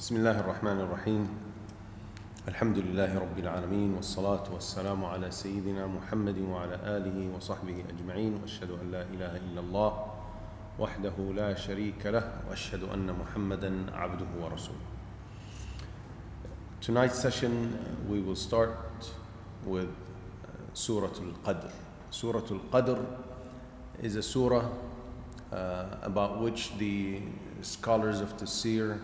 بسم الله الرحمن الرحيم الحمد لله رب العالمين والصلاة والسلام على سيدنا محمد وعلى آله وصحبه أجمعين وأشهد أن لا إله إلا الله وحده لا شريك له وأشهد أن محمدا عبده ورسوله Tonight's session we will start with uh, Surah Al-Qadr. Surah Al-Qadr is a surah uh, about which the scholars of Tafsir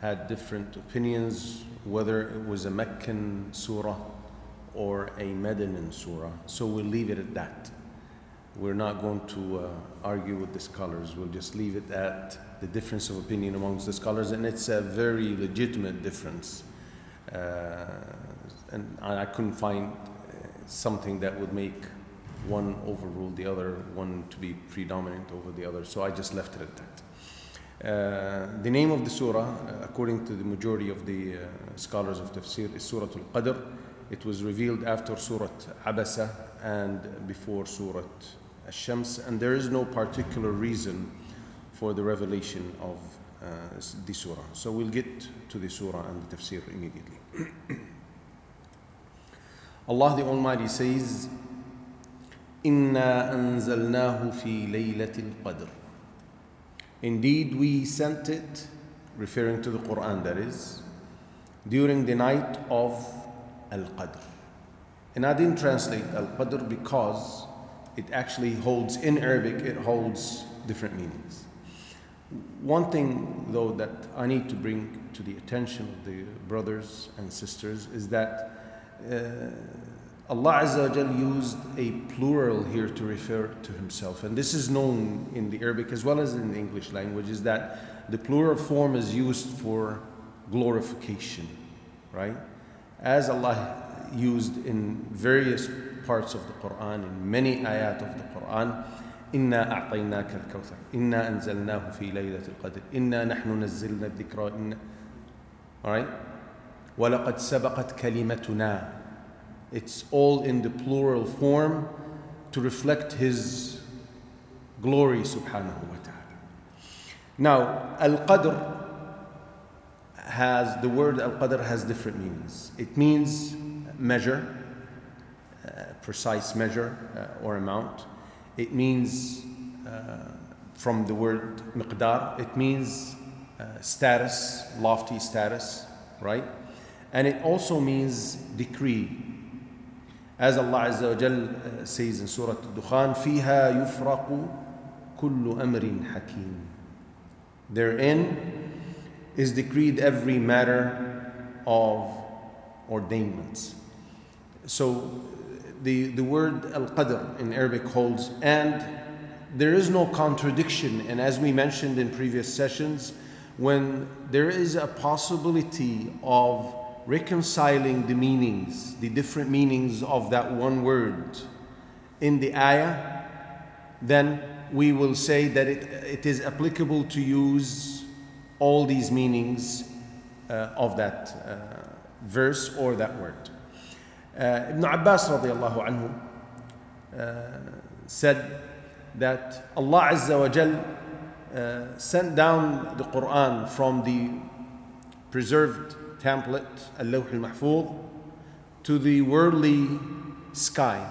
had different opinions whether it was a Meccan surah or a Medinan surah. So we'll leave it at that. We're not going to uh, argue with the scholars. We'll just leave it at the difference of opinion amongst the scholars, and it's a very legitimate difference. Uh, and I couldn't find uh, something that would make one overrule the other, one to be predominant over the other. So I just left it at that. Uh, the name of the surah, uh, according to the majority of the uh, scholars of tafsir, is Surah Al Qadr. It was revealed after Surah Abasa and before Surah Al Shams, and there is no particular reason for the revelation of uh, the surah. So we'll get to the surah and the tafsir immediately. Allah the Almighty says, إنا أنزلناه في ليلة القدر Indeed, we sent it, referring to the Quran, that is, during the night of Al Qadr. And I didn't translate Al Qadr because it actually holds, in Arabic, it holds different meanings. One thing, though, that I need to bring to the attention of the brothers and sisters is that uh, Allah Azza wa Jal used a plural here to refer to Himself. And this is known in the Arabic as well as in the English language, is that the plural form is used for glorification, right? As Allah used in various parts of the Quran, in many ayat of the Quran, إنا أعطيناك الكوثر إنا أنزلناه في ليلة القدر إنا نحن نزلنا الذكرى إنا Alright? ولقد سبقت كلمتنا it's all in the plural form to reflect His glory subhanahu wa ta'ala. Now, Al-Qadr has, the word Al-Qadr has different meanings. It means measure, uh, precise measure uh, or amount. It means, uh, from the word miqdar, it means uh, status, lofty status, right? And it also means decree. As Allah Azza wa Jal uh, says in Surah Al-Dukhan, فِيهَا يُفْرَقُ كُلُّ أَمْرٍ حَكِيمٍ Therein is decreed every matter of ordainments. So the, the word al-qadr in Arabic holds, and there is no contradiction. And as we mentioned in previous sessions, when there is a possibility of reconciling the meanings, the different meanings of that one word in the ayah, then we will say that it, it is applicable to use all these meanings uh, of that uh, verse or that word. Uh, Ibn Abbas radiallahu anhu uh, said that Allah Azza wa Jal uh, sent down the Quran from the preserved template, Al-Lawh al-Mahfuz, to the worldly sky,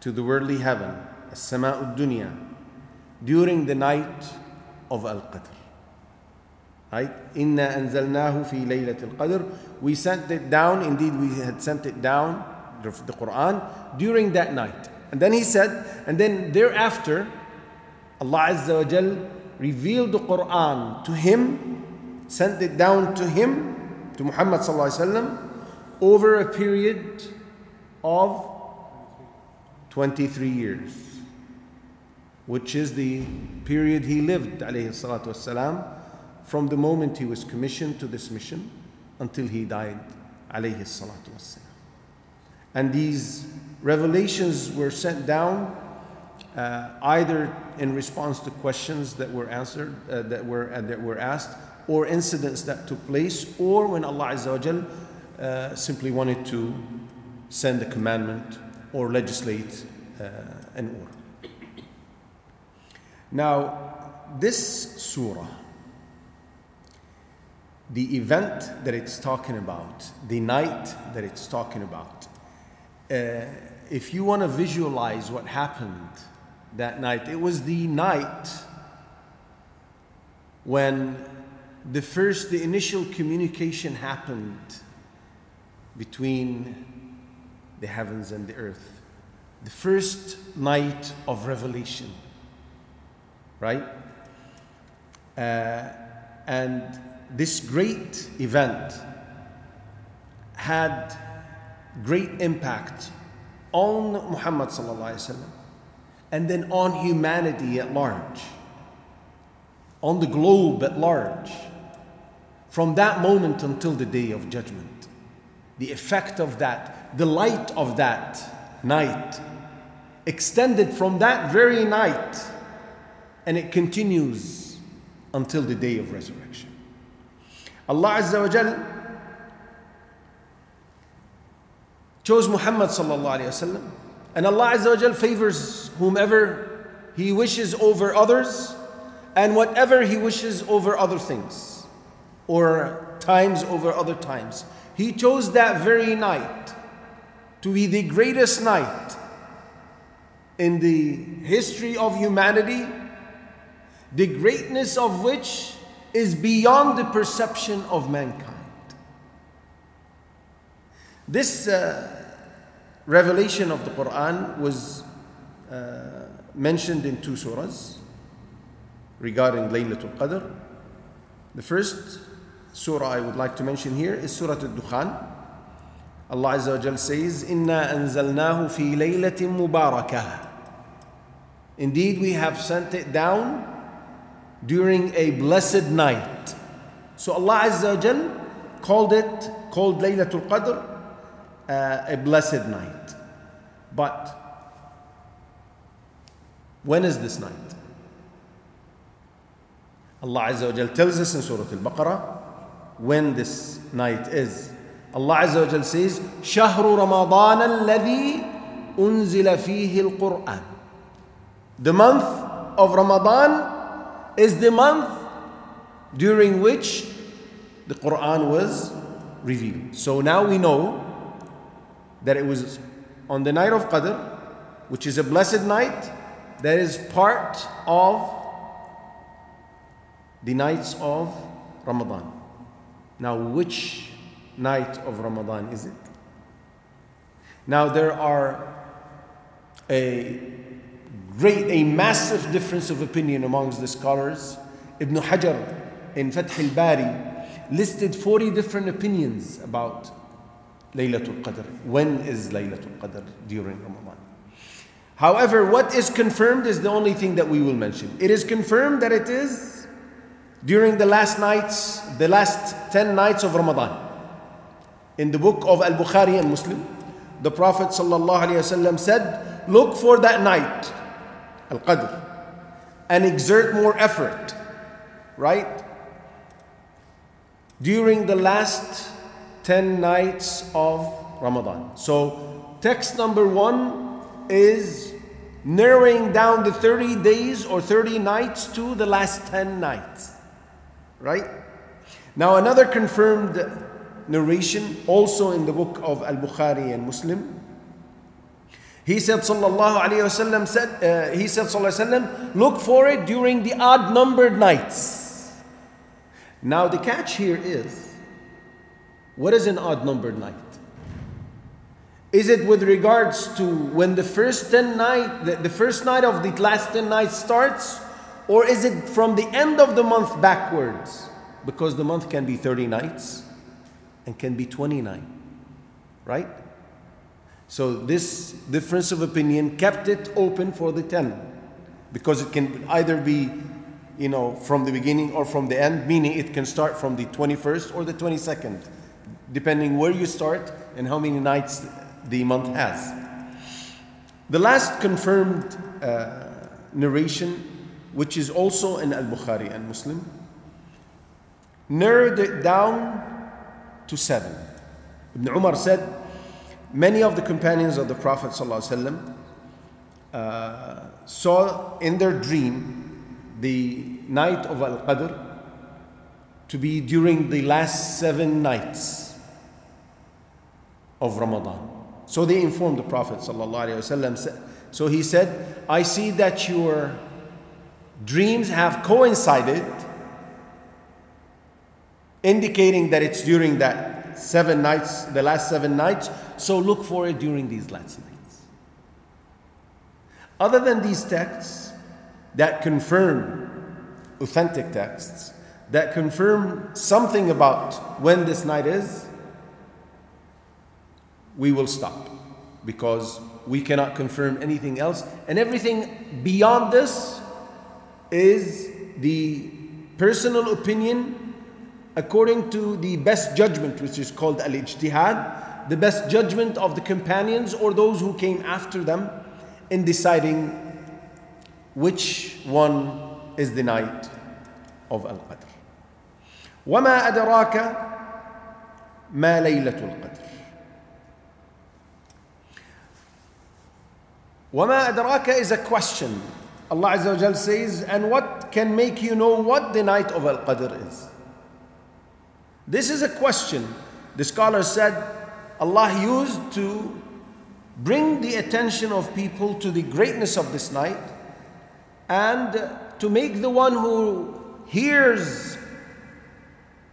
to the worldly heaven, As-Sama'u dunya during the night of Al-Qadr. Right? Inna anzalnahu fi laylat al-Qadr. We sent it down, indeed we had sent it down, the, the Quran, during that night. And then he said, and then thereafter, Allah Azza wa Jal revealed the Quran to him, sent it down to him, to Muhammad wasallam, over a period of 23 years, which is the period he lived, wasalam, from the moment he was commissioned to this mission until he died. And these revelations were sent down uh, either in response to questions that were answered, uh, that were uh, that were asked, or incidents that took place, or when Allah Azza wa uh, simply wanted to send a commandment or legislate uh, an order. Now, this surah the event that it's talking about, the night that it's talking about. Uh, if you want to visualize what happened that night, it was the night when the first, the initial communication happened between the heavens and the earth. The first night of revelation, right? Uh, and this great event had great impact on Muhammad and then on humanity at large, on the globe at large, from that moment until the day of judgment. The effect of that, the light of that night, extended from that very night and it continues until the day of resurrection. Allah Azza wa Jal chose Muhammad sallallahu alayhi wasallam and Allah Azza favors whomever He wishes over others and whatever He wishes over other things or times over other times. He chose that very night to be the greatest night in the history of humanity, the greatness of which is beyond the perception of mankind. This uh, revelation of the Quran was uh, mentioned in two surahs regarding Laylatul Qadr. The first surah I would like to mention here is Surah Al-Dukhan. Allah Azza wa Jal says, Inna anzalnahu fi laylatin mubarakah. Indeed, we have sent it down during a blessed night. So Allah Azza wa Jal called it, called Laylatul Qadr, uh, a blessed night. But when is this night? Allah Azza wa Jal tells us in Surah Al Baqarah when this night is. Allah Azza wa Jal says, شهر رمضان الذي أنزل فيه القرآن. The month of Ramadan is the month during which the Quran was revealed. So now we know that it was on the night of Qadr, which is a blessed night, that is part of the nights of Ramadan. Now, which night of Ramadan is it? Now, there are a great, a massive difference of opinion amongst the scholars. Ibn Hajar in Fath al Bari listed 40 different opinions about Laylatul Qadr. When is Laylatul Qadr during Ramadan? However, what is confirmed is the only thing that we will mention. It is confirmed that it is during the last nights, the last 10 nights of Ramadan. In the book of Al Bukhari and Muslim, the Prophet ﷺ said, Look for that night al-qadr, and exert more effort, right? During the last 10 nights of Ramadan. So, text number one is narrowing down the 30 days or 30 nights to the last 10 nights, right? Now, another confirmed narration, also in the book of Al Bukhari and Muslim, he said, Sallallahu Alaihi Wasallam said, uh, he said, Sallallahu Alaihi Wasallam, look for it during the odd numbered nights. Now the catch here is, what is an odd numbered night? Is it with regards to when the first 10 night, the, the first night of the last 10 nights starts? Or is it from the end of the month backwards? Because the month can be 30 nights and can be 29, right? So this difference of opinion kept it open for the 10 because it can either be you know from the beginning or from the end meaning it can start from the 21st or the 22nd depending where you start and how many nights the month has. The last confirmed uh, narration which is also in Al-Bukhari and Muslim narrowed it down to 7. Ibn Umar said Many of the companions of the Prophet uh, saw in their dream the night of Al Qadr to be during the last seven nights of Ramadan. So they informed the Prophet. So he said, I see that your dreams have coincided, indicating that it's during that seven nights, the last seven nights. So look for it during these last nights. Other than these texts that confirm authentic texts, that confirm something about when this night is, we will stop because we cannot confirm anything else. And everything beyond this is the personal opinion according to the best judgment, which is called al ijtihad, the best judgment of the companions or those who came after them in deciding which one is the night of Al Qadr. وما أدراك ما ليلة القدر وما أدراك is a question. Allah Azza wa Jal says, and what can make you know what the night of Al Qadr is? This is a question. The scholar said Allah used to bring the attention of people to the greatness of this night and to make the one who hears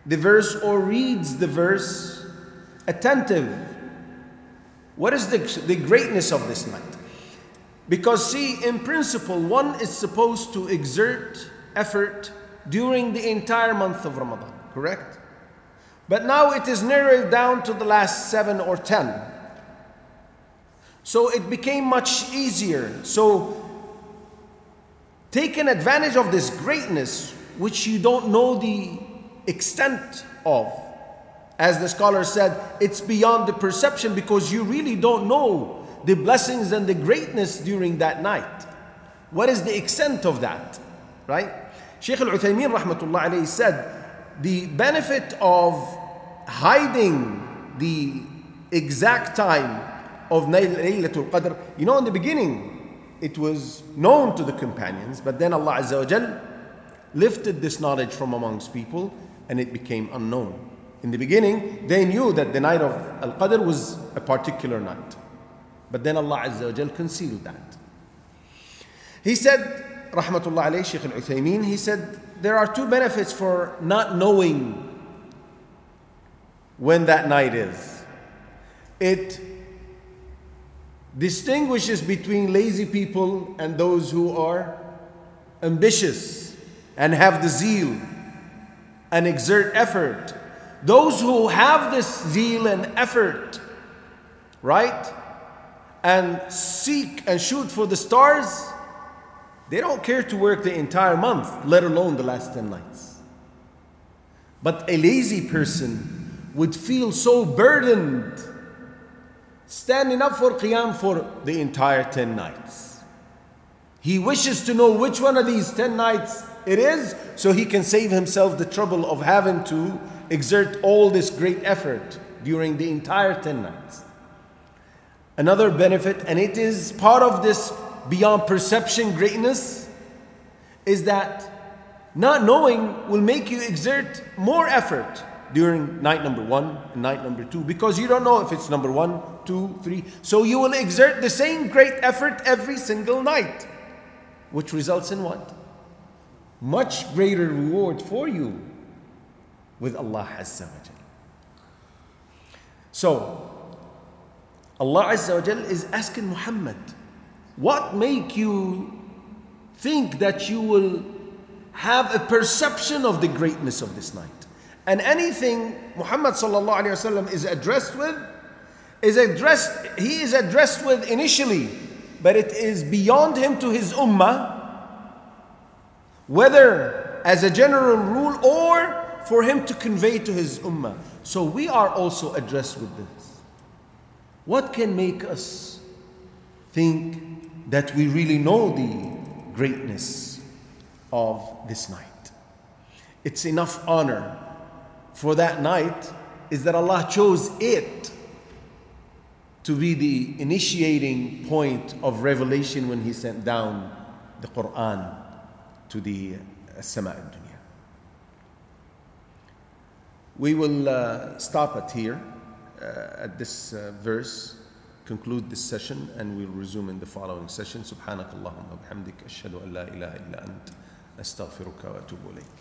the verse or reads the verse attentive. What is the, the greatness of this night? Because, see, in principle, one is supposed to exert effort during the entire month of Ramadan, correct? But now it is narrowed down to the last seven or ten. So it became much easier. So, taking advantage of this greatness, which you don't know the extent of, as the scholar said, it's beyond the perception because you really don't know the blessings and the greatness during that night. What is the extent of that? Right? Shaykh al Uthaymeen rahmatullah alayhi said the benefit of hiding the exact time of Laylatul Qadr, you know, in the beginning it was known to the companions, but then Allah Azza wa Jal lifted this knowledge from amongst people and it became unknown. In the beginning, they knew that the night of Al Qadr was a particular night. But then Allah Azza wa concealed that. He said, Rahmatullah alayhi, Shaykh al Uthaymeen, he said, there are two benefits for not knowing when that night is. It distinguishes between lazy people and those who are ambitious and have the zeal and exert effort. Those who have this zeal and effort, right? And seek and shoot for the stars, they don't care to work the entire month, let alone the last 10 nights. But a lazy person would feel so burdened standing up for Qiyam for the entire 10 nights. He wishes to know which one of these 10 nights it is so he can save himself the trouble of having to exert all this great effort during the entire 10 nights. Another benefit, and it is part of this beyond perception greatness, is that not knowing will make you exert more effort during night number one and night number two because you don't know if it's number one, two, three. So you will exert the same great effort every single night, which results in what? Much greater reward for you with Allah Azza wa So, Allah Azza wa is asking Muhammad, what make you think that you will have a perception of the greatness of this night? And anything Muhammad sallallahu wasallam is addressed with is addressed he is addressed with initially, but it is beyond him to his ummah, whether as a general rule or for him to convey to his ummah. So we are also addressed with this. What can make us think that we really know the greatness of this night? It's enough honor for that night is that Allah chose it to be the initiating point of revelation when He sent down the Quran to the Sama dunya. We will uh, stop it here uh, at this uh, verse, conclude this session, and we'll resume in the following session. سبحانك اللهم وبحمدك أشهد أن لا إله إلا أنت أستغفرك وأتوب إليك.